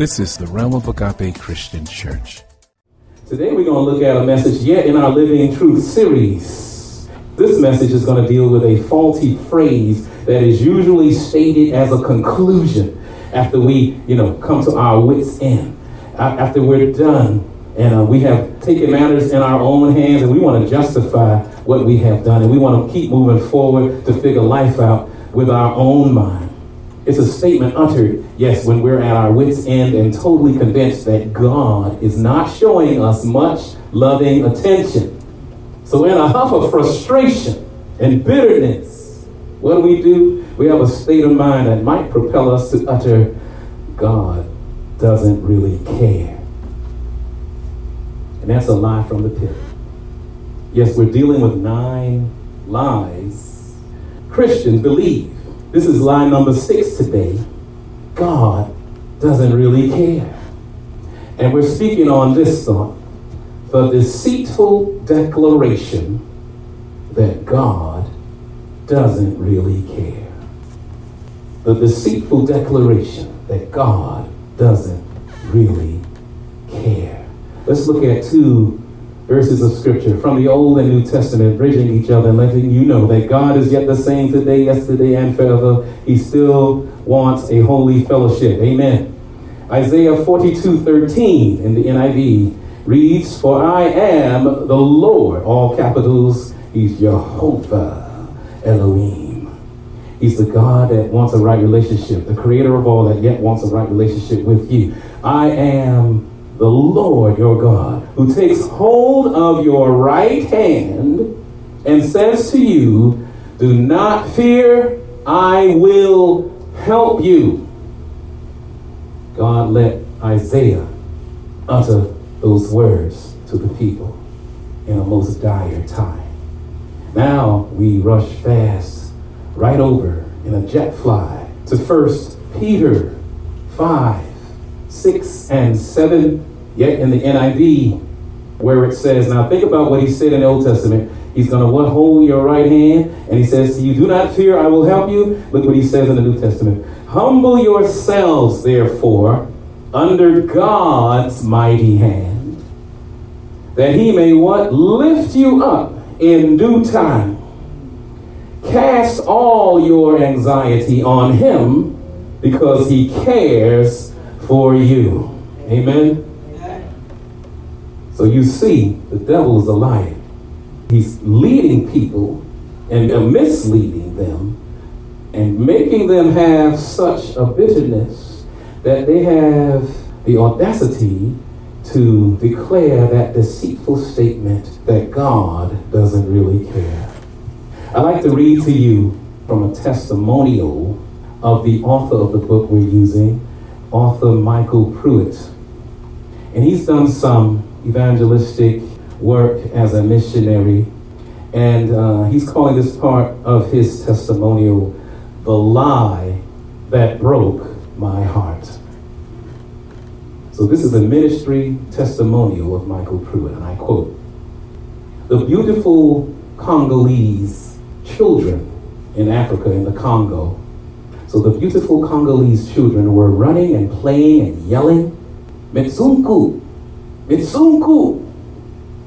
This is the Realm of Agape Christian Church. Today we're going to look at a message yet in our Living Truth series. This message is going to deal with a faulty phrase that is usually stated as a conclusion after we, you know, come to our wits' end, after we're done and uh, we have taken matters in our own hands and we want to justify what we have done and we want to keep moving forward to figure life out with our own mind. It's a statement uttered, yes, when we're at our wits' end and totally convinced that God is not showing us much loving attention. So, in a huff of frustration and bitterness, what do we do? We have a state of mind that might propel us to utter, God doesn't really care. And that's a lie from the pit. Yes, we're dealing with nine lies Christians believe this is line number six today. God doesn't really care. And we're speaking on this thought the deceitful declaration that God doesn't really care. The deceitful declaration that God doesn't really care. Let's look at two verses of scripture from the Old and New Testament, bridging each other and letting you know that God is yet the same today, yesterday, and forever. He still wants a holy fellowship. Amen. Isaiah 42 13 in the NIV reads, For I am the Lord, all capitals, He's Jehovah Elohim. He's the God that wants a right relationship, the creator of all that yet wants a right relationship with you. I am the Lord your God, who takes hold of your right hand and says to you, Do not fear, I will help you. God let Isaiah utter those words to the people in a most dire time. Now we rush fast right over in a jet fly to First Peter 5, 6, and 7 Yet in the NIV, where it says, now think about what he said in the Old Testament. He's going to hold your right hand, and he says to you, Do not fear, I will help you. Look what he says in the New Testament. Humble yourselves, therefore, under God's mighty hand, that he may what? Lift you up in due time. Cast all your anxiety on him because he cares for you. Amen. So you see, the devil is a liar. He's leading people and misleading them and making them have such a bitterness that they have the audacity to declare that deceitful statement that God doesn't really care. I'd like to read to you from a testimonial of the author of the book we're using, author Michael Pruitt. And he's done some evangelistic work as a missionary. And uh, he's calling this part of his testimonial the lie that broke my heart. So, this is a ministry testimonial of Michael Pruitt, and I quote The beautiful Congolese children in Africa, in the Congo. So, the beautiful Congolese children were running and playing and yelling, Metsunku, Mitsunku.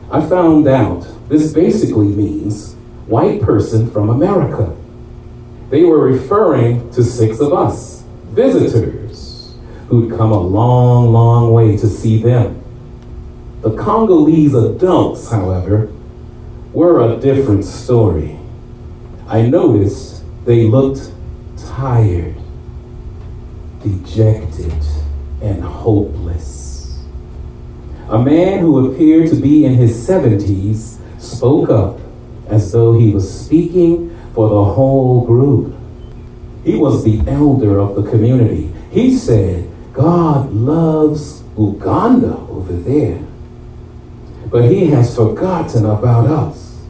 I found out this basically means white person from America. They were referring to six of us, visitors, who'd come a long, long way to see them. The Congolese adults, however, were a different story. I noticed they looked tired, dejected, and hopeless. A man who appeared to be in his 70s spoke up as though he was speaking for the whole group. He was the elder of the community. He said, God loves Uganda over there, but he has forgotten about us.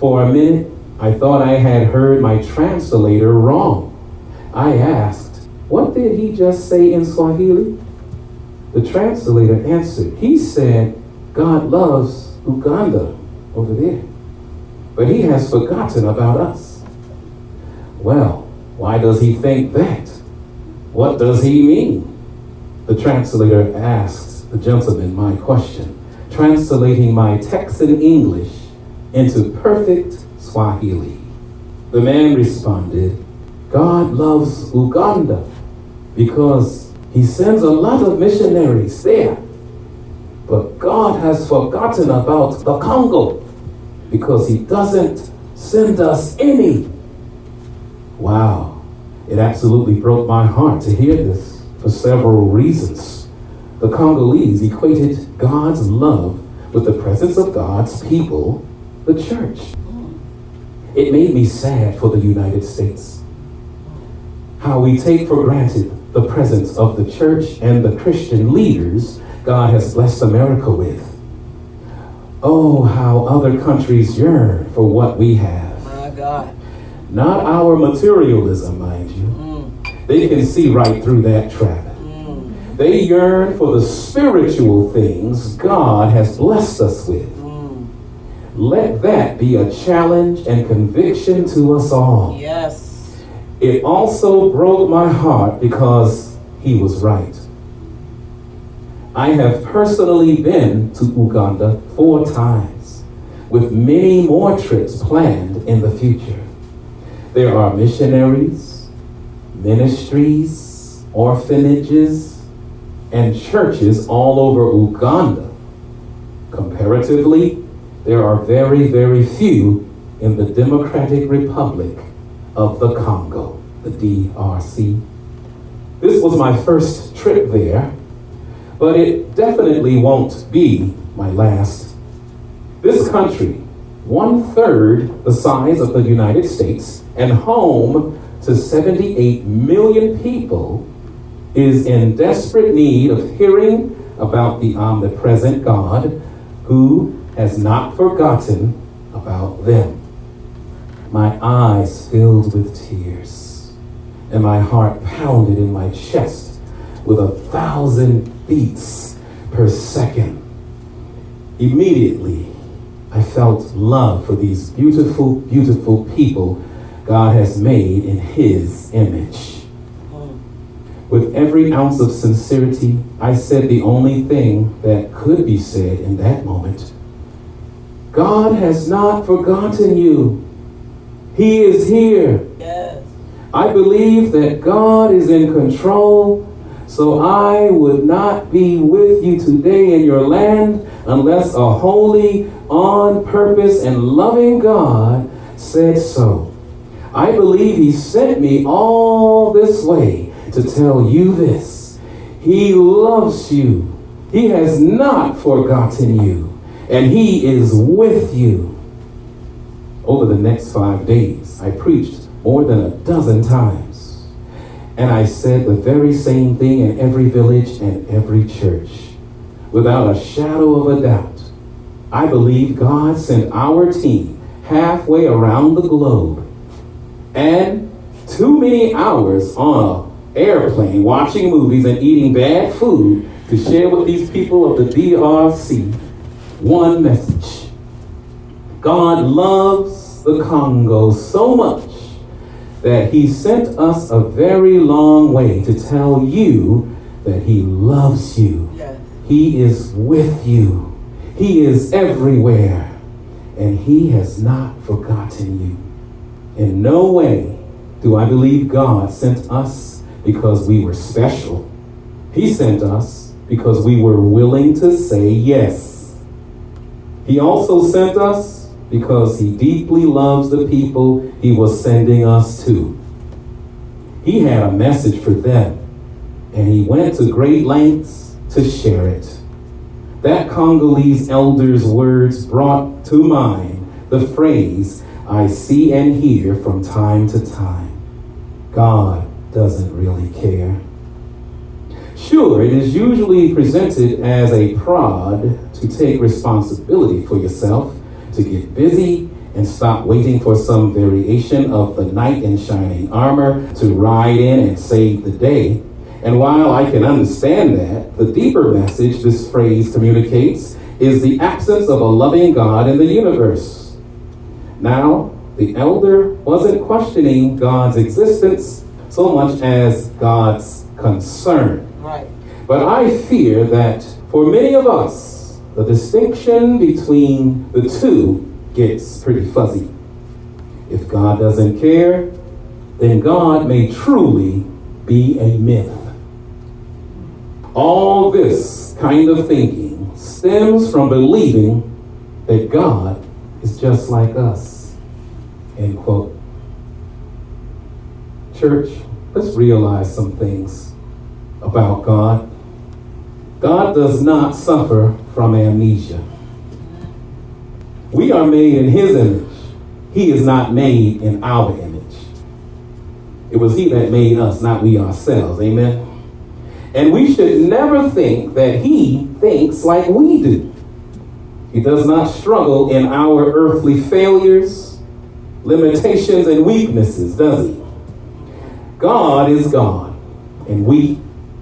For a minute, I thought I had heard my translator wrong. I asked, What did he just say in Swahili? The translator answered. He said, God loves Uganda over there, but he has forgotten about us. Well, why does he think that? What does he mean? the translator asked the gentleman my question, translating my text in English into perfect Swahili. The man responded, God loves Uganda because he sends a lot of missionaries there. But God has forgotten about the Congo because he doesn't send us any. Wow. It absolutely broke my heart to hear this for several reasons. The Congolese equated God's love with the presence of God's people, the church. It made me sad for the United States. How we take for granted the presence of the church and the Christian leaders God has blessed America with. Oh, how other countries yearn for what we have. My God. Not our materialism, mind you. Mm. They can see right through that trap. Mm. They yearn for the spiritual things God has blessed us with. Mm. Let that be a challenge and conviction to us all. Yes. It also broke my heart because he was right. I have personally been to Uganda four times, with many more trips planned in the future. There are missionaries, ministries, orphanages, and churches all over Uganda. Comparatively, there are very, very few in the Democratic Republic of the Congo, the DRC. This was my first trip there, but it definitely won't be my last. This country, one third the size of the United States and home to 78 million people, is in desperate need of hearing about the omnipresent God who has not forgotten about them. My eyes filled with tears, and my heart pounded in my chest with a thousand beats per second. Immediately, I felt love for these beautiful, beautiful people God has made in His image. With every ounce of sincerity, I said the only thing that could be said in that moment God has not forgotten you. He is here. Yes. I believe that God is in control, so I would not be with you today in your land unless a holy, on purpose, and loving God said so. I believe He sent me all this way to tell you this. He loves you. He has not forgotten you, and He is with you. Over the next five days, I preached more than a dozen times. And I said the very same thing in every village and every church. Without a shadow of a doubt, I believe God sent our team halfway around the globe and too many hours on an airplane watching movies and eating bad food to share with these people of the DRC one message. God loves the Congo so much that he sent us a very long way to tell you that he loves you. Yes. He is with you. He is everywhere. And he has not forgotten you. In no way do I believe God sent us because we were special. He sent us because we were willing to say yes. He also sent us because he deeply loves the people he was sending us to. He had a message for them, and he went to great lengths to share it. That Congolese elder's words brought to mind the phrase I see and hear from time to time God doesn't really care. Sure, it is usually presented as a prod to take responsibility for yourself, to get busy, and stop waiting for some variation of the knight in shining armor to ride in and save the day. And while I can understand that, the deeper message this phrase communicates is the absence of a loving God in the universe. Now, the elder wasn't questioning God's existence so much as God's concern. Right. But I fear that for many of us, the distinction between the two gets pretty fuzzy. If God doesn't care, then God may truly be a myth. All this kind of thinking stems from believing that God is just like us. End quote. Church, let's realize some things about God. God does not suffer from amnesia. We are made in His image. He is not made in our image. It was He that made us, not we ourselves. Amen. And we should never think that He thinks like we do. He does not struggle in our earthly failures, limitations, and weaknesses, does He? God is God, and we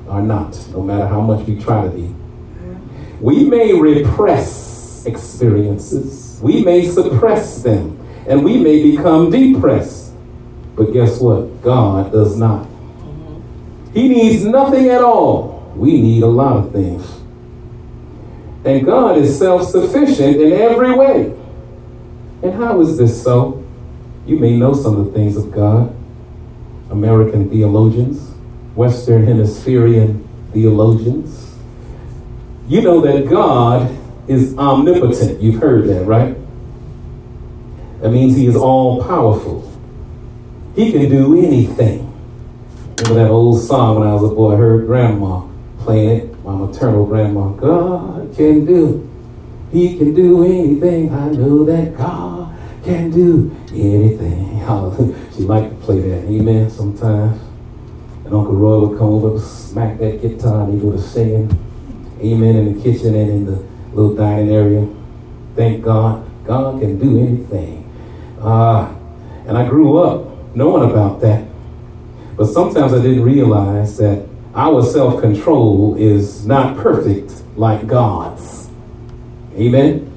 are not, no matter how much we try to be. We may repress experiences, we may suppress them, and we may become depressed. But guess what? God does not. He needs nothing at all. We need a lot of things. And God is self sufficient in every way. And how is this so? You may know some of the things of God. American theologians, Western Hemispherian theologians. You know that God is omnipotent. You've heard that, right? That means He is all powerful. He can do anything. Remember that old song when I was a boy? I heard grandma playing it, my maternal grandma. God can do, He can do anything. I know that God can do anything. she liked to play that, amen, sometimes. And Uncle Roy would come over, smack that guitar, and he'd go to singing, amen, in the kitchen and in the little dining area. Thank God, God can do anything. Uh, and I grew up knowing about that. But sometimes I didn't realize that our self control is not perfect like God's. Amen?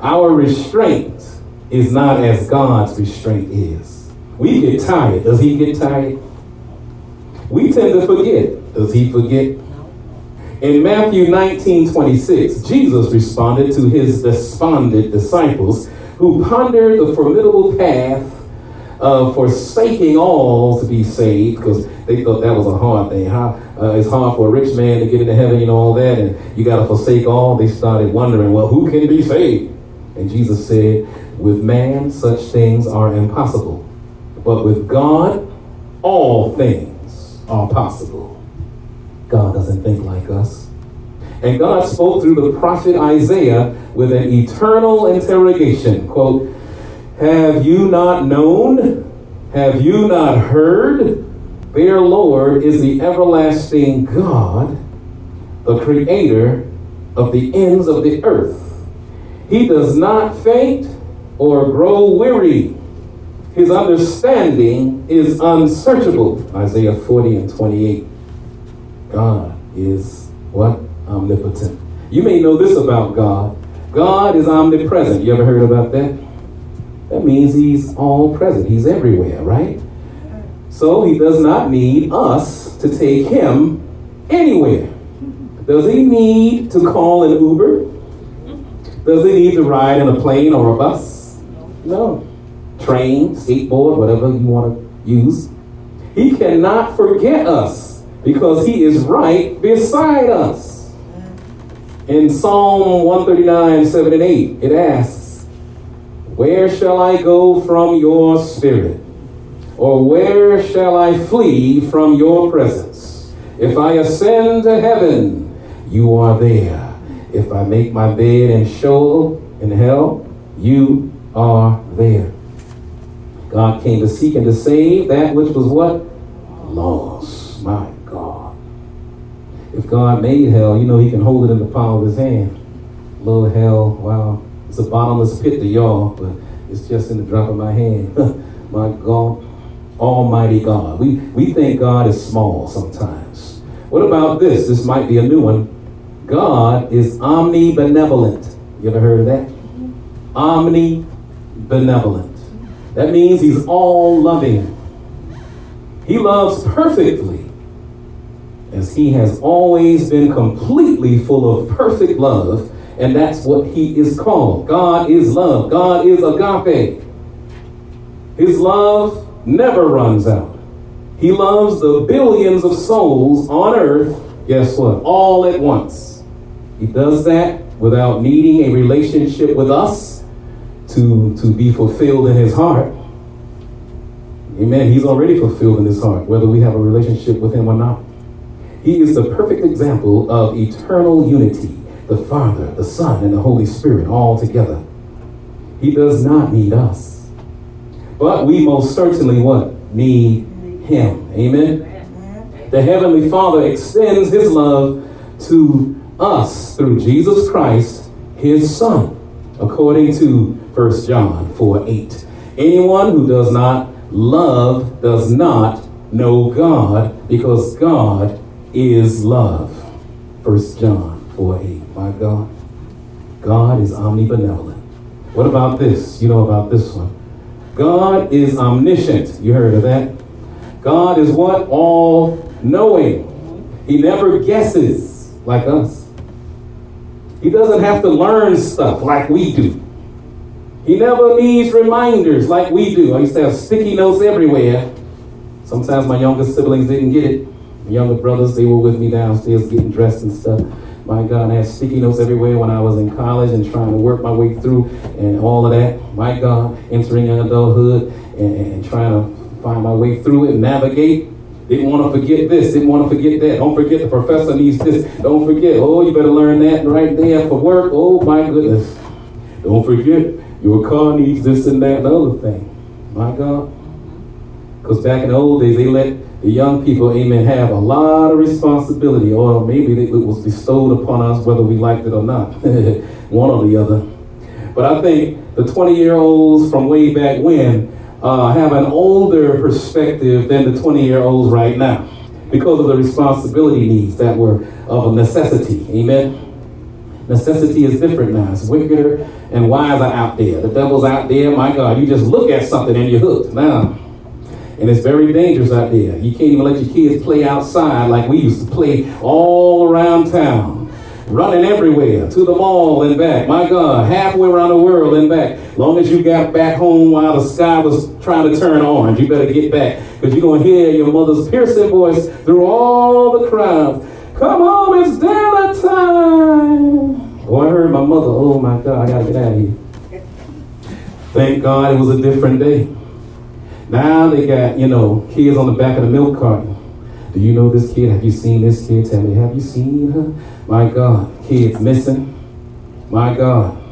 Our restraint is not as God's restraint is. We get tired. Does He get tired? We tend to forget. Does He forget? In Matthew 19 26, Jesus responded to his despondent disciples who pondered the formidable path of forsaking all to be saved because they thought that was a hard thing. How uh, it's hard for a rich man to get into heaven, know, all that, and you got to forsake all. They started wondering, well, who can be saved? And Jesus said, with man, such things are impossible, but with God, all things are possible. God doesn't think like us. And God spoke through the prophet Isaiah with an eternal interrogation. Quote, Have you not known? Have you not heard? Their Lord is the everlasting God, the creator of the ends of the earth. He does not faint or grow weary. His understanding is unsearchable. Isaiah 40 and 28. God is what? Omnipotent. You may know this about God. God is omnipresent. You ever heard about that? That means he's all present. He's everywhere, right? So he does not need us to take him anywhere. Does he need to call an Uber? Does he need to ride in a plane or a bus? No. Train, skateboard, whatever you want to use. He cannot forget us because he is right beside us. In Psalm 139, 7 and 8, it asks, Where shall I go from your spirit? Or where shall I flee from your presence? If I ascend to heaven, you are there. If I make my bed in Sheol, in hell, you are there. God came to seek and to save that which was what? Lost. My. If God made hell, you know he can hold it in the palm of his hand. Little hell, wow. It's a bottomless pit to y'all, but it's just in the drop of my hand. my God. Almighty God. We, we think God is small sometimes. What about this? This might be a new one. God is omnibenevolent. You ever heard of that? Omnibenevolent. That means he's all loving. He loves perfectly. As he has always been completely full of perfect love, and that's what he is called. God is love. God is agape. His love never runs out. He loves the billions of souls on earth, guess what? All at once. He does that without needing a relationship with us to, to be fulfilled in his heart. Amen. He's already fulfilled in his heart, whether we have a relationship with him or not. He is the perfect example of eternal unity the Father, the Son, and the Holy Spirit all together. He does not need us. But we most certainly what? Need him. Amen. The Heavenly Father extends his love to us through Jesus Christ, his Son, according to 1 John 4 8. Anyone who does not love does not know God because God is love. 1 John 4 8. My God. God is omnibenevolent. What about this? You know about this one. God is omniscient. You heard of that? God is what? All knowing. He never guesses like us. He doesn't have to learn stuff like we do. He never needs reminders like we do. I used to have sticky notes everywhere. Sometimes my younger siblings didn't get it. Younger brothers, they were with me downstairs getting dressed and stuff. My God, I had sticky notes everywhere when I was in college and trying to work my way through and all of that. My God, entering adulthood and, and trying to find my way through it navigate. Didn't want to forget this, didn't want to forget that. Don't forget the professor needs this. Don't forget, oh, you better learn that right there for work. Oh, my goodness. Don't forget, your car needs this and that and other thing. My God. Because back in the old days, they let the young people, amen, have a lot of responsibility, or maybe it was bestowed upon us whether we liked it or not. One or the other. But I think the 20 year olds from way back when uh, have an older perspective than the 20 year olds right now because of the responsibility needs that were of a necessity. Amen. Necessity is different now. It's wickeder and wiser out there. The devil's out there. My God, you just look at something and you're hooked now. And it's very dangerous out there. You can't even let your kids play outside like we used to play all around town running everywhere to the mall and back. My God, halfway around the world and back. Long as you got back home while the sky was trying to turn orange, you better get back because you're going to hear your mother's piercing voice through all the crowds. Come home, it's dinner time. Oh, I heard my mother. Oh my God, I got to get out of here. Thank God it was a different day. Now they got, you know, kids on the back of the milk carton. Do you know this kid? Have you seen this kid? Tell me, have you seen her? My God, kids missing. My God.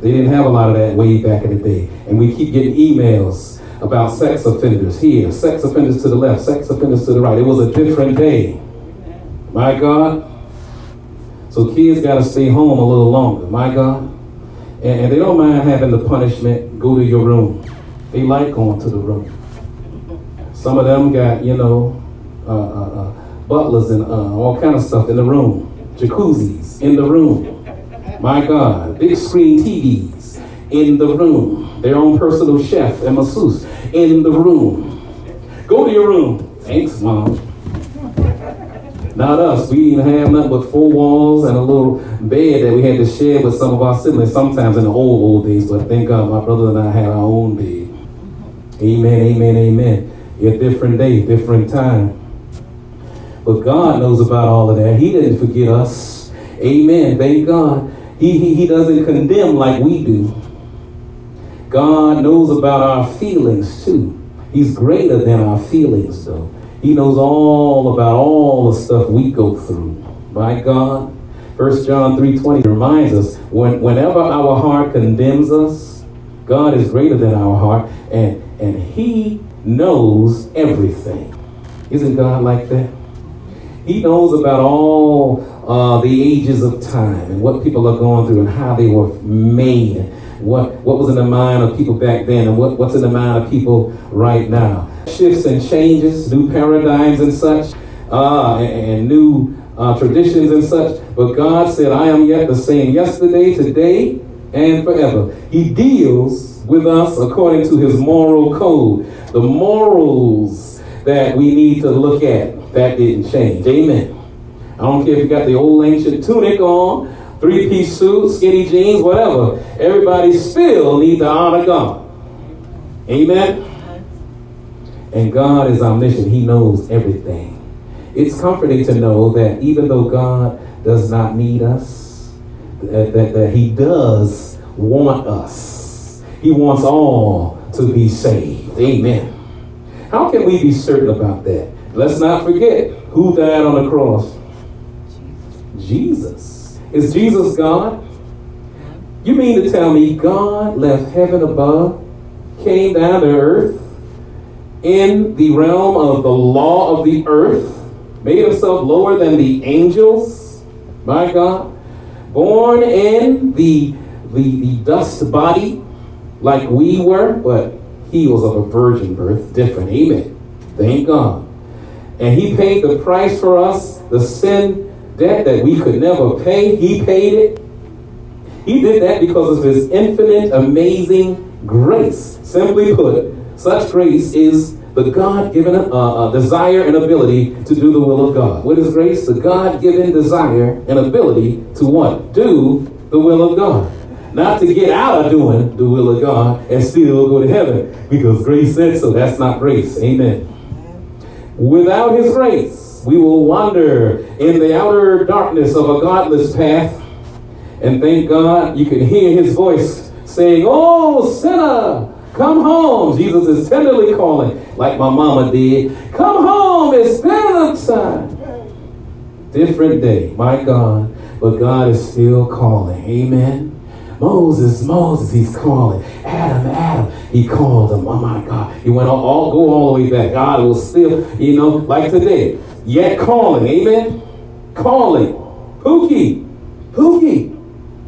They didn't have a lot of that way back in the day. And we keep getting emails about sex offenders here, sex offenders to the left, sex offenders to the right. It was a different day. My God. So kids got to stay home a little longer. My God. And, and they don't mind having the punishment go to your room. They like going to the room. Some of them got, you know, uh, uh, uh, butlers and uh, all kind of stuff in the room, jacuzzis in the room. My God, big screen TVs in the room, their own personal chef and masseuse in the room. Go to your room. Thanks, mom. Not us. We didn't have nothing but four walls and a little bed that we had to share with some of our siblings sometimes in the old, old days. But thank God my brother and I had our own bed. Amen, amen, amen. A different day, different time. But God knows about all of that. He didn't forget us. Amen. Thank God. He, he, he doesn't condemn like we do. God knows about our feelings too. He's greater than our feelings, though. He knows all about all the stuff we go through. My God. 1 John 3.20 reminds us, when, whenever our heart condemns us, God is greater than our heart, and, and He knows everything. Isn't God like that? He knows about all uh, the ages of time and what people are going through and how they were made. What, what was in the mind of people back then and what, what's in the mind of people right now. Shifts and changes, new paradigms and such, uh, and, and new uh, traditions and such. But God said, I am yet the same yesterday, today, and forever. He deals with us according to his moral code, the morals that we need to look at that didn't change. Amen. I don't care if you got the old ancient tunic on, three piece suit, skinny jeans, whatever. Everybody still needs to honor God. Amen. And God is omniscient, He knows everything. It's comforting to know that even though God does not need us, that, that, that He does want us. He wants all to be saved. Amen. How can we be certain about that? Let's not forget who died on the cross. Jesus. Is Jesus God? You mean to tell me God left heaven above, came down to earth, in the realm of the law of the earth, made himself lower than the angels, my God, born in the, the, the dust body like we were, but he was of a virgin birth, different. Amen. Thank God. And he paid the price for us, the sin debt that we could never pay. He paid it. He did that because of his infinite, amazing grace. Simply put, such grace is the God given uh, uh, desire and ability to do the will of God. What is grace? The God given desire and ability to what? Do the will of God. Not to get out of doing the will of God and still go to heaven because grace said so. That's not grace. Amen. Without his grace, we will wander in the outer darkness of a godless path. And thank God you can hear his voice saying, Oh, sinner, come home. Jesus is tenderly calling, like my mama did. Come home, it's dinner time. Different day, my God. But God is still calling. Amen. Moses, Moses, he's calling. Adam, Adam, he called him. Oh my God. He went all, all go all the way back. God will still, you know, like today, yet calling. Amen. Calling. Pookie. Pookie.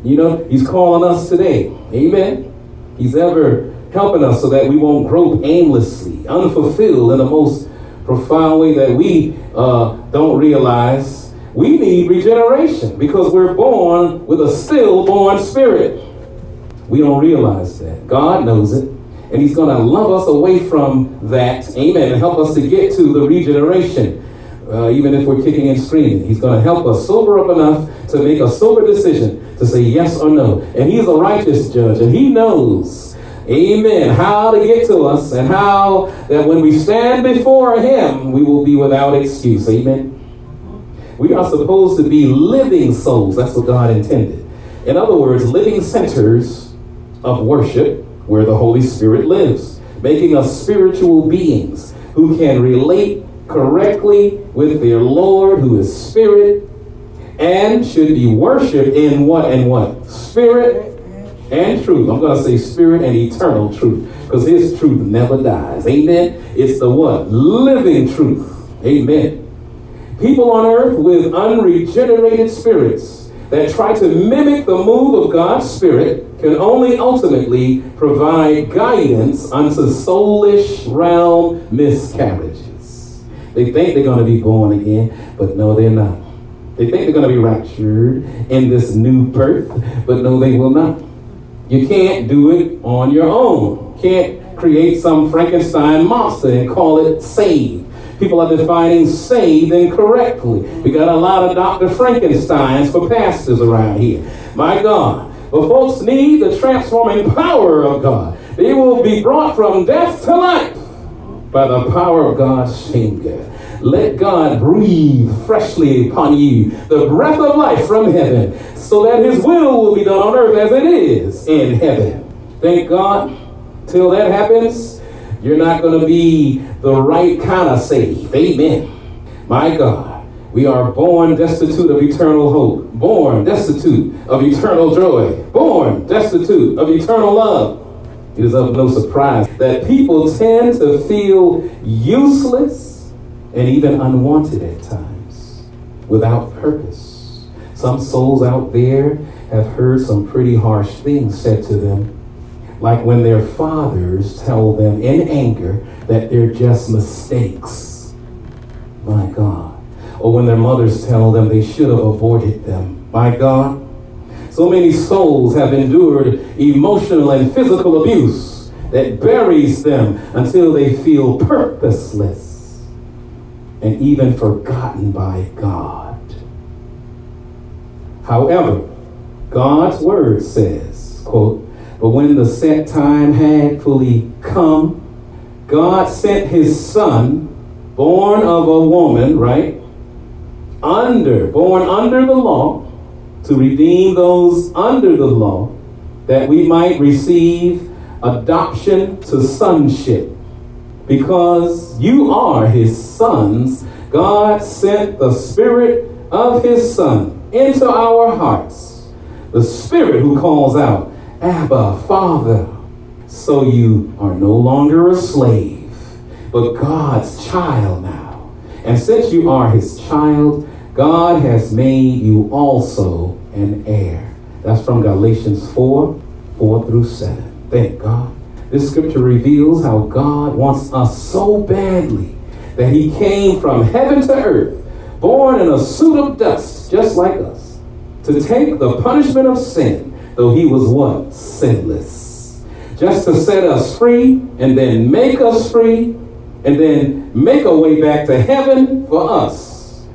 You know, he's calling us today. Amen. He's ever helping us so that we won't grope aimlessly, unfulfilled in the most profound way that we uh, don't realize. We need regeneration because we're born with a stillborn spirit. We don't realize that. God knows it. And He's going to love us away from that. Amen. And help us to get to the regeneration. Uh, even if we're kicking and screaming, He's going to help us sober up enough to make a sober decision to say yes or no. And He's a righteous judge, and He knows Amen. How to get to us and how that when we stand before Him, we will be without excuse. Amen. We are supposed to be living souls. That's what God intended. In other words, living centers of worship where the Holy Spirit lives, making us spiritual beings who can relate correctly with their Lord, who is Spirit, and should be worshiped in what and what? Spirit and truth. I'm going to say spirit and eternal truth because his truth never dies. Amen. It's the what? Living truth. Amen. People on earth with unregenerated spirits that try to mimic the move of God's Spirit can only ultimately provide guidance unto soulish realm miscarriages. They think they're going to be born again, but no, they're not. They think they're going to be raptured in this new birth, but no, they will not. You can't do it on your own. Can't create some Frankenstein monster and call it saved. People are defining saved incorrectly. We got a lot of Dr. Frankensteins for pastors around here. My God. But folks need the transforming power of God. They will be brought from death to life by the power of God's finger. Let God breathe freshly upon you the breath of life from heaven so that his will will be done on earth as it is in heaven. Thank God. Till that happens, you're not going to be the right kind of saved. Amen. My God, we are born destitute of eternal hope, born destitute of eternal joy, born destitute of eternal love. It is of no surprise that people tend to feel useless and even unwanted at times, without purpose. Some souls out there have heard some pretty harsh things said to them, like when their fathers tell them in anger that they're just mistakes. My God. Or when their mothers tell them they should have avoided them. My God. So many souls have endured emotional and physical abuse that buries them until they feel purposeless and even forgotten by God. However, God's word says, quote, but when the set time had fully come, God sent his son, born of a woman, right? Under, born under the law, to redeem those under the law, that we might receive adoption to sonship. Because you are his sons, God sent the Spirit of his Son into our hearts. The Spirit who calls out, Abba, Father. So you are no longer a slave, but God's child now. And since you are his child, God has made you also an heir. That's from Galatians 4 4 through 7. Thank God. This scripture reveals how God wants us so badly that he came from heaven to earth, born in a suit of dust, just like us, to take the punishment of sin, though he was what? Sinless. Just to set us free and then make us free and then make a way back to heaven for us.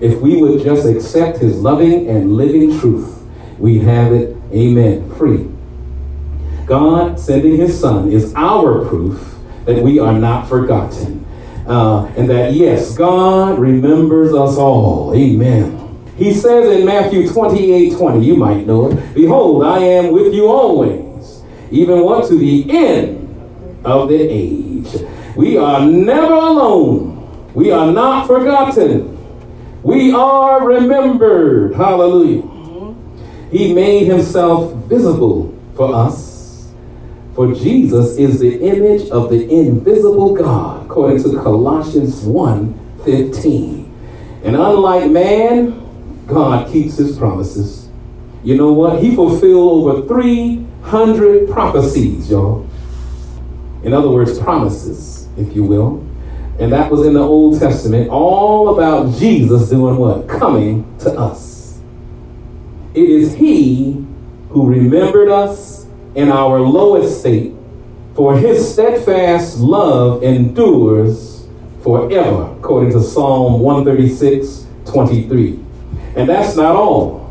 If we would just accept his loving and living truth, we have it, amen, free. God sending his son is our proof that we are not forgotten. Uh, and that, yes, God remembers us all. Amen. He says in Matthew 28 20, you might know it, Behold, I am with you always, even what to the end of the age. We are never alone. We are not forgotten. We are remembered. Hallelujah. He made himself visible for us. For Jesus is the image of the invisible God, according to Colossians 1 15. And unlike man, God keeps his promises. You know what? He fulfilled over 300 prophecies, y'all. In other words, promises, if you will. And that was in the Old Testament, all about Jesus doing what? Coming to us. It is He who remembered us in our lowest state, for His steadfast love endures forever, according to Psalm 136 23. And that's not all.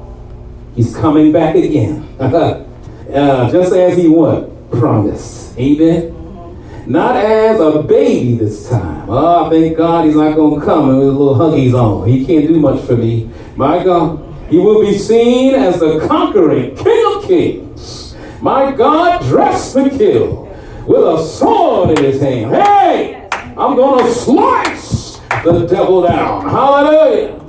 He's coming back again. uh, just as He what? Promised. Amen. Not as a baby this time. Oh, thank God he's not going to come with a little huggies on. He can't do much for me. My God. He will be seen as the conquering King of Kings. My God, dressed to kill with a sword in his hand. Hey, I'm going to slice the devil down. Hallelujah.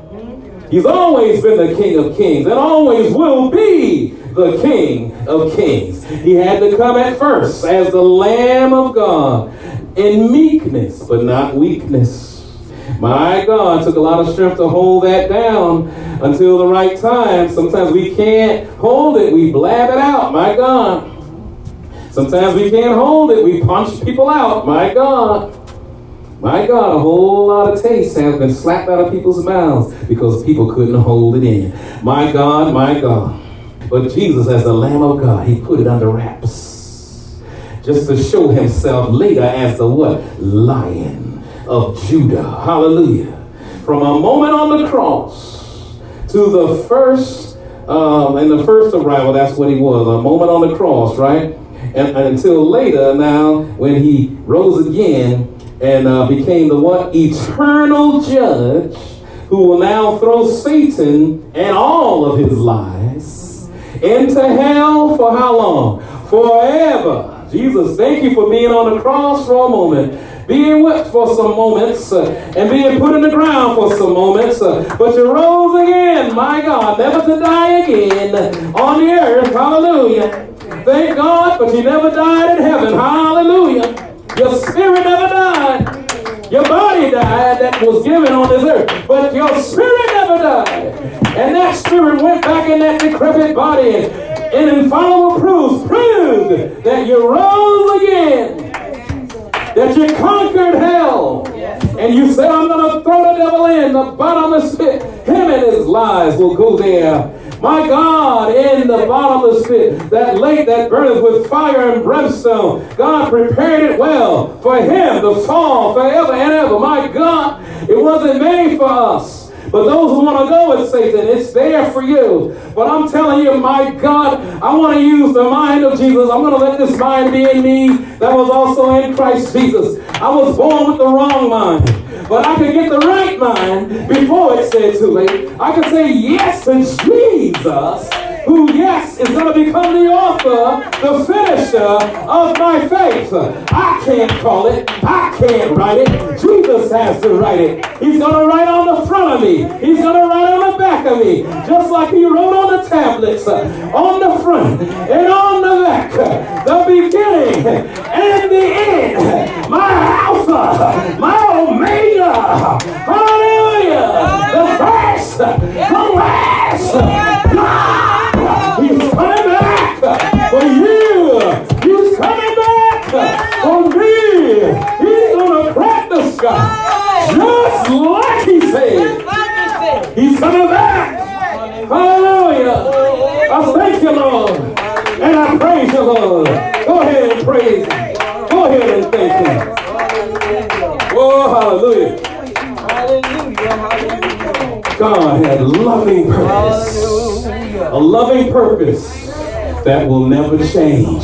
He's always been the King of Kings and always will be the King of Kings. He had to come at first as the Lamb of God in meekness, but not weakness. My God, took a lot of strength to hold that down until the right time. Sometimes we can't hold it, we blab it out. My God. Sometimes we can't hold it, we punch people out. My God. My God, a whole lot of taste has been slapped out of people's mouths because people couldn't hold it in. My God, my God. But Jesus, as the Lamb of God, he put it under wraps. Just to show himself later as the what? Lion of Judah. Hallelujah. From a moment on the cross to the first, um, and the first arrival, that's what he was, a moment on the cross, right? And, and until later, now, when he rose again, and uh, became the what? Eternal judge who will now throw Satan and all of his lies into hell for how long? Forever. Jesus, thank you for being on the cross for a moment, being whipped for some moments, uh, and being put in the ground for some moments. Uh, but you rose again, my God, never to die again on the earth. Hallelujah. Thank God, but you never died in heaven. Hallelujah. Your spirit never died. Your body died that was given on this earth, but your spirit never died. And that spirit went back in that decrepit body and, infallible proof proved that you rose again, that you conquered hell. And you say, I'm going to throw the devil in the bottomless pit. Him and his lies will go there My God, in the bottomless pit, that lake that burneth with fire and brimstone, God prepared it well for him to fall forever and ever. My God, it wasn't made for us. But those who want to go with Satan, it's there for you. But I'm telling you, my God, I want to use the mind of Jesus. I'm going to let this mind be in me that was also in Christ Jesus. I was born with the wrong mind. But I can get the right mind before it's said too late. I can say yes to Jesus who, yes, is going to become the author, the finisher of my faith. I can't call it. I can't write it. Jesus has to write it. He's going to write on the front of me. He's going to write on the back of me. Just like he wrote on the tablets, on the front and on the back. The beginning and the end. My Alpha, my Omega. Hallelujah. The first, the last. God He's coming back for you. He's coming back for me. He's going to crack the sky. Just like he said. He's coming back. Hallelujah. I thank you, Lord. And I praise you, Lord. Go ahead and praise him. Go ahead and thank him. Oh, hallelujah. Hallelujah. God had loving purpose a loving purpose that will never change.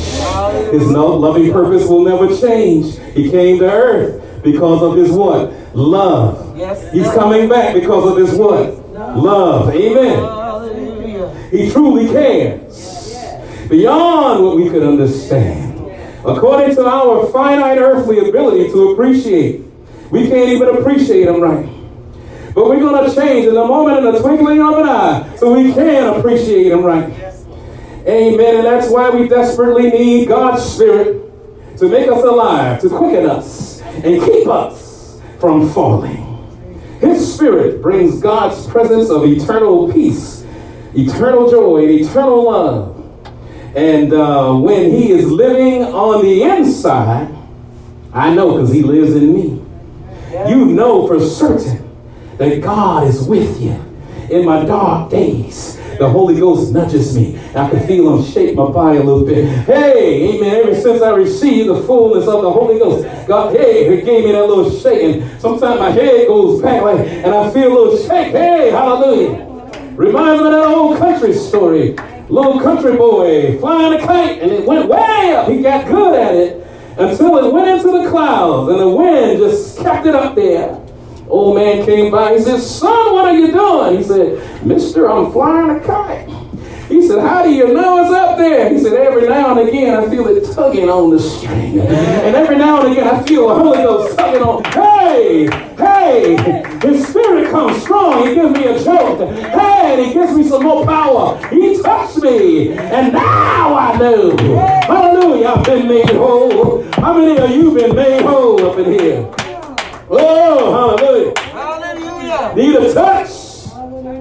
His loving purpose will never change. He came to earth because of his what? Love. He's coming back because of his what? Love. Amen. He truly cares. Beyond what we could understand. According to our finite earthly ability to appreciate. We can't even appreciate him right. But we're going to change in a moment, in the twinkling of an eye, so we can appreciate Him right. Amen. And that's why we desperately need God's Spirit to make us alive, to quicken us, and keep us from falling. His Spirit brings God's presence of eternal peace, eternal joy, and eternal love. And uh, when He is living on the inside, I know because He lives in me. You know for certain that God is with you in my dark days. The Holy Ghost nudges me. I can feel him shake my body a little bit. Hey, amen. Ever since I received the fullness of the Holy Ghost, God, hey, he gave me that little shaking. Sometimes my head goes back like, and I feel a little shake. Hey, hallelujah. Reminds me of that old country story. Little country boy flying a kite, and it went way up. He got good at it until it went into the clouds, and the wind just kept it up there. Old man came by. He said, Son, what are you doing? He said, Mister, I'm flying a kite. He said, How do you know it's up there? He said, Every now and again I feel it tugging on the string. And every now and again I feel the Holy Ghost tugging on. Hey, hey, his spirit comes strong. He gives me a jolt. Hey, and he gives me some more power. He touched me. And now I know. Hallelujah, I've been made whole. How many of you been made whole up in here? Oh, hallelujah. Hallelujah. Need a touch.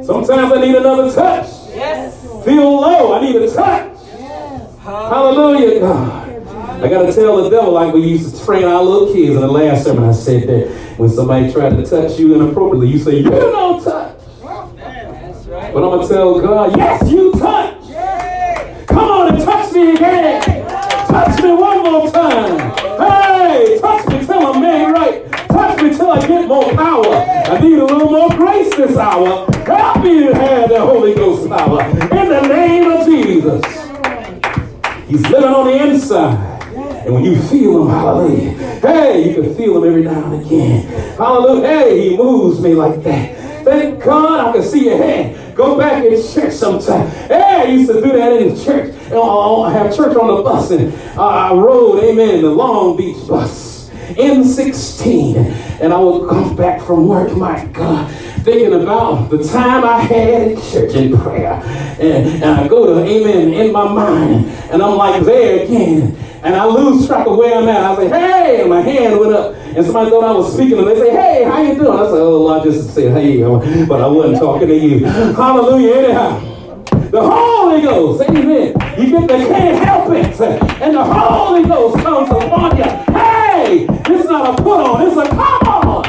Sometimes I need another touch. Yes. Feel low. I need a touch. Yes. Hallelujah, God. I got to tell the devil like we used to train our little kids in the last sermon. I said that when somebody tried to touch you inappropriately, you say, You don't touch. That's right. But I'm going to tell God, Yes, you touch. Come on and touch me again. Touch me one more time. Hey, touch me till I'm made right until I get more power. I need a little more grace this hour. Help me to have the Holy Ghost power. In the name of Jesus. He's living on the inside. And when you feel him, hallelujah, hey, you can feel him every now and again. Hallelujah. Hey, he moves me like that. Thank God I can see your hand. Go back in church sometime. Hey, I used to do that in church. Oh, I have church on the bus, and I rode, amen, the Long Beach bus. M16. And I would come back from work, my God, thinking about the time I had in church in prayer. And, and I go to amen in my mind, and I'm like there again. And I lose track of where I'm at. I say, hey, and my hand went up. And somebody thought I was speaking, and they say, hey, how you doing? I said, oh, I just said, hey, but I wasn't talking to you. Hallelujah, anyhow. The Holy Ghost, amen. You get the can't help it. And the Holy Ghost comes upon you. Hey, this is not a put on, it's a come on.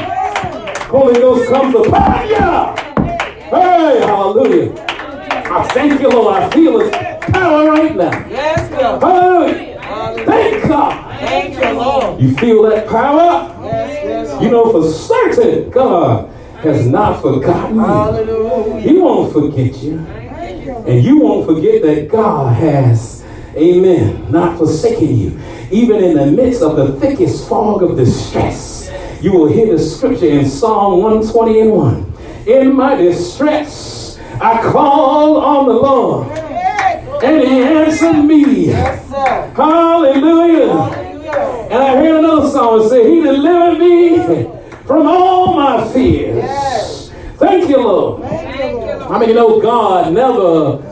Holy Ghost comes to upon you. Hey, hallelujah. I Thank you, Lord. I feel His power right now. Yes, God. Hallelujah. Thank God. Thank you, Lord. You feel that power? Yes, yes. You know for certain God has not forgotten you. Hallelujah. He won't forget you. And you won't forget that God has, amen, not forsaken you. Even in the midst of the thickest fog of distress, you will hear the scripture in Psalm 120 and 1. In my distress, I called on the Lord, and he answered me. Yes. Hallelujah. Hallelujah. And I heard another song say, He delivered me from all my fears. Yes. Thank you, Lord. Thank you, Lord. I mean, you know, God never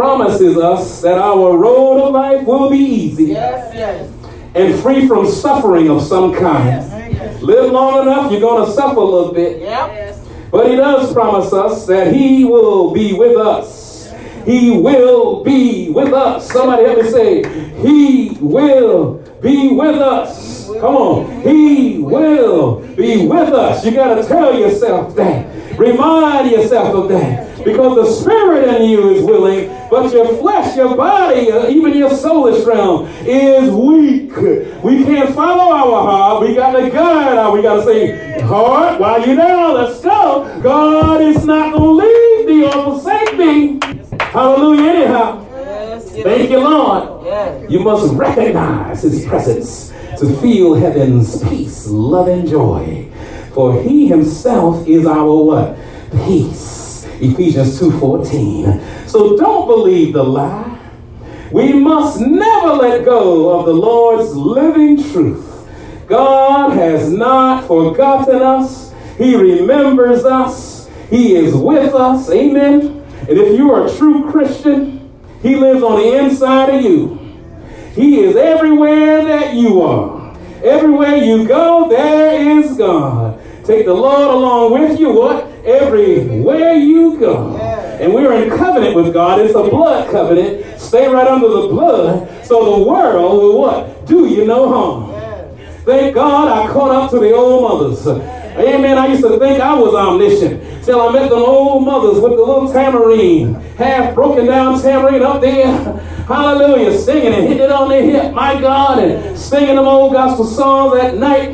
promises us that our road of life will be easy Yes, yes. and free from suffering of some kind. Live long enough, you're going to suffer a little bit. Yep. But He does promise us that He will be with us. He will be with us. Somebody help me say, He will be with us. Come on. He will be with us. You got to tell yourself that. Remind yourself of that. Because the spirit in you is willing, but your flesh, your body, uh, even your soulish realm is weak. We can't follow our heart. We got to guide our. We got to say, heart, while you down, let's go. God is not going to leave thee or forsake thee. Hallelujah. Anyhow, thank you, Lord. You must recognize his presence to feel heaven's peace, love, and joy. For he himself is our what? Peace. Ephesians 2:14. So don't believe the lie. We must never let go of the Lord's living truth. God has not forgotten us. He remembers us. He is with us. Amen. And if you are a true Christian, he lives on the inside of you. He is everywhere that you are. Everywhere you go, there is God. Take the Lord along with you. What? Everywhere you go. And we're in covenant with God. It's a blood covenant. Stay right under the blood so the world will what? Do you no harm. Thank God I caught up to the old mothers. Amen. I used to think I was omniscient till I met the old mothers with the little tambourine, half broken down tambourine up there. Hallelujah. Singing and hitting it on their hip. My God. And singing them old gospel songs at night.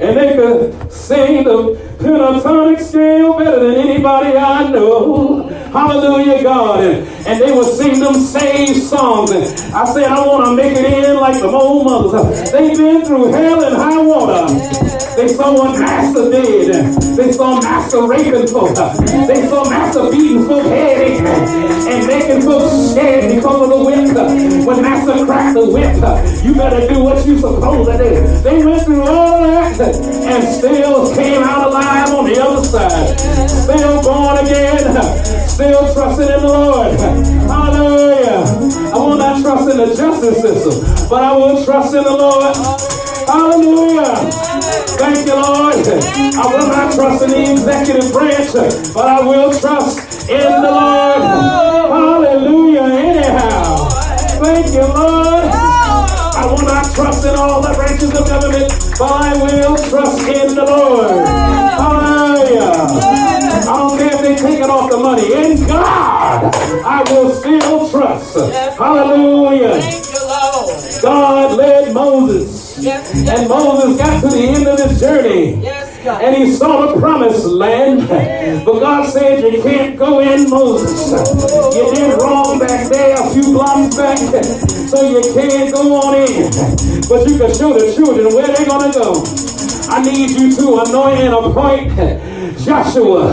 And they could sing the pentatonic scale better than anybody I know. Hallelujah, God. And, and they would sing them saved songs. And I said, I want to make it in like the old mothers. They've been through hell and high water. They saw what Master did. They saw Master raping folk. They saw Master beating folk head in and making folks scared because of the whip. When Master cracked the whip, you better do what you supposed to do. They went through all that and still came out alive on the other side. Still born again. Still trusting in the Lord. Hallelujah. I will not trust in the justice system, but I will trust in the Lord. Hallelujah. Thank you, Lord. I will not trust in the executive branch, but I will trust in the Lord. Hallelujah. Anyhow. Thank you, Lord. I will not trust in all the branches of government, but I will trust in the Lord. Hallelujah. I don't care if they take it off the money. In God, I will still trust. Hallelujah. Thank you, Lord. God led Moses. Yes, And. Moses got to the end of his journey. Yes. And he saw the promised land. But God said, You can't go in, Moses. You did wrong back there a few blocks back. So you can't go on in. But you can show the children where they're going to go. I need you to anoint and appoint Joshua.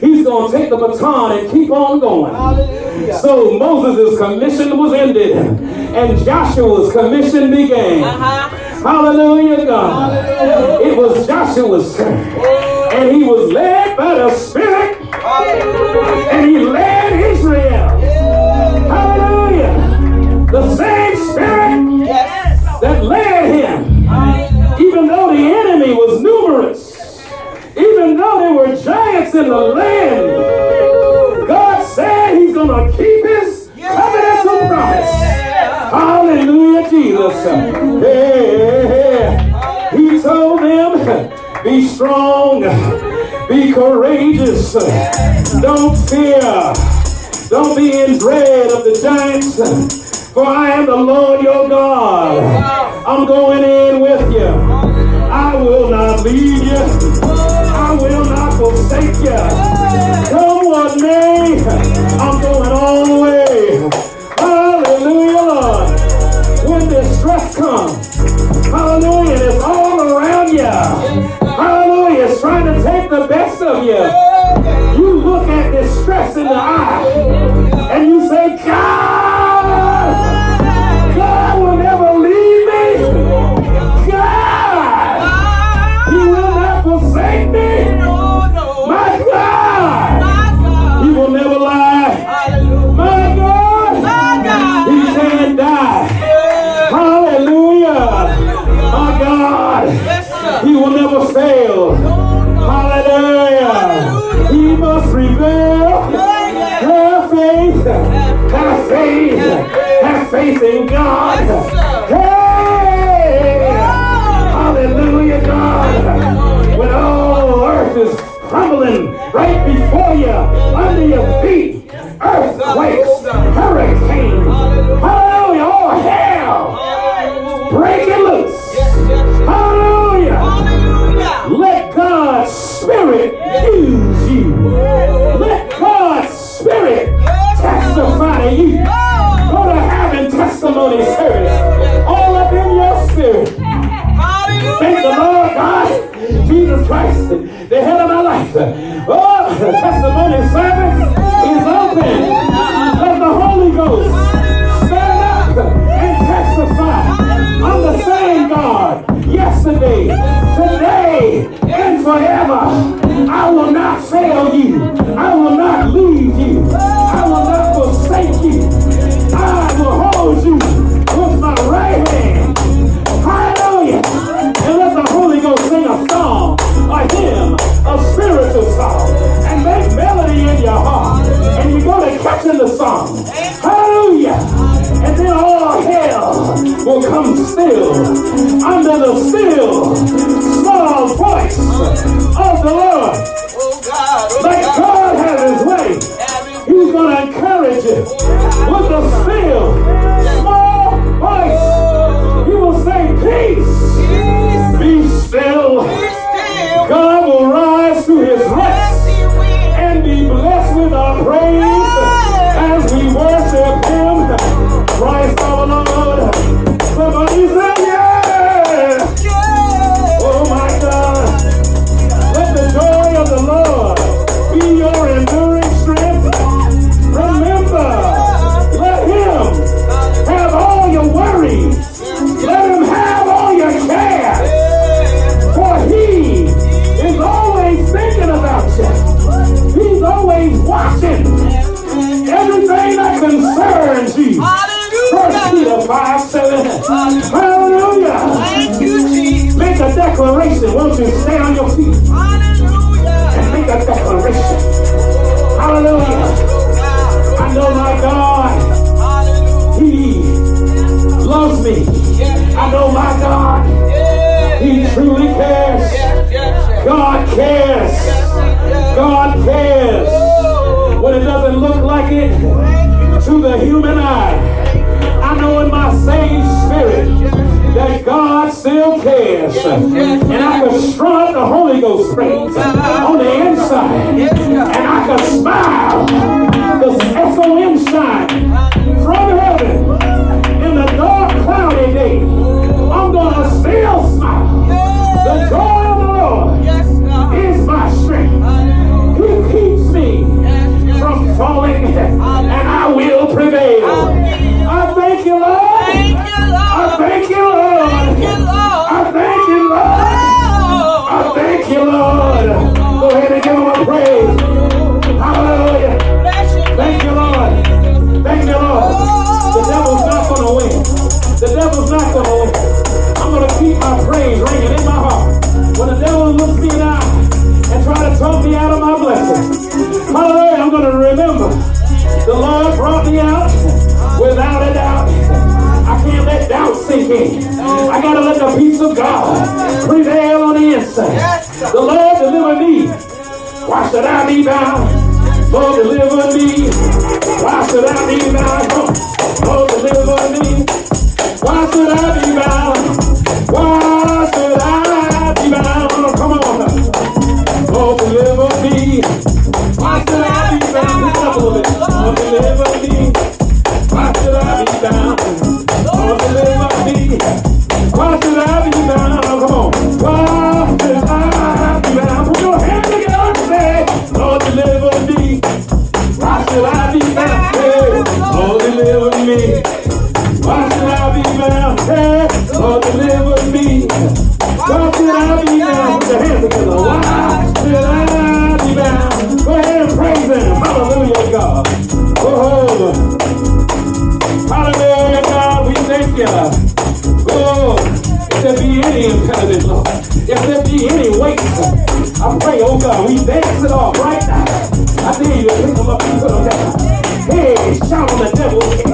He's going to take the baton and keep on going. Hallelujah. So Moses' commission was ended, and Joshua's commission began. Uh-huh. Hallelujah, God. It was Joshua's turn, and he was led by the Spirit, Hallelujah. and he led Israel. Hallelujah. The same Spirit Yes. that led him, Hallelujah. even though the enemy was numerous, even though there were giants in the land, God said he's going to keep his covenantal promise. Jesus. He told them, be strong, be courageous, don't fear. Don't be in dread of the giants, for I am the Lord your God. I'm going in with you. I will not leave you. I will not forsake you. Come what may, I'm going all the way. When distress comes, hallelujah, it's all around you. Hallelujah, it's trying to take the best of you. Concerns you. First Peter 5 7. Hallelujah. Make a declaration. Won't you stay on your feet Hallelujah. and make a declaration? Hallelujah. I know my God. Hallelujah. He loves me. I know my God. He truly cares. God cares. God cares. When it doesn't look like it to the human eye. I know in my same spirit that God still cares. And I can strut the Holy Ghost praise on the inside. And I can smile. The S-O-N shine from heaven in the dark, cloudy day. I'm going to still smile. The joy of the Lord is my strength. He keeps me from falling, prevail. I thank you, Lord. I thank you, Lord. I thank you, Lord. I thank you, Lord. Go ahead and give him a praise. Hallelujah. Thank you, Lord. Thank you, Lord. The devil's not going to win. The devil's not going to win. I'm going to keep my praise ringing in my heart. When the devil looks me in the eye and try to talk me out of my blessing, hallelujah, I'm going to I got to let the peace of God prevail on the inside. The Lord deliver me. Why should I be bound? Lord, deliver me. Why should I be bound? Lord deliver me. Why should I be bound? Pray, oh God, we dance it off right now. I dare you to pick them up and put them down. Hey, shout on the devil.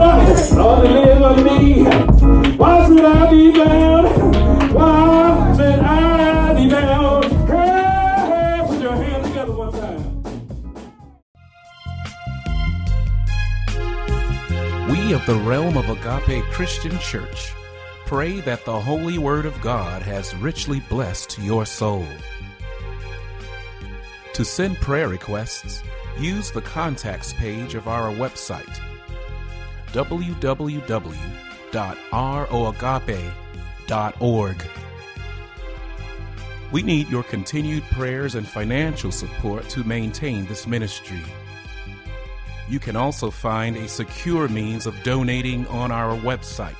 We of the realm of Agape Christian Church pray that the holy word of God has richly blessed your soul. To send prayer requests, use the contacts page of our website www.roagape.org. We need your continued prayers and financial support to maintain this ministry. You can also find a secure means of donating on our website.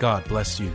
God bless you.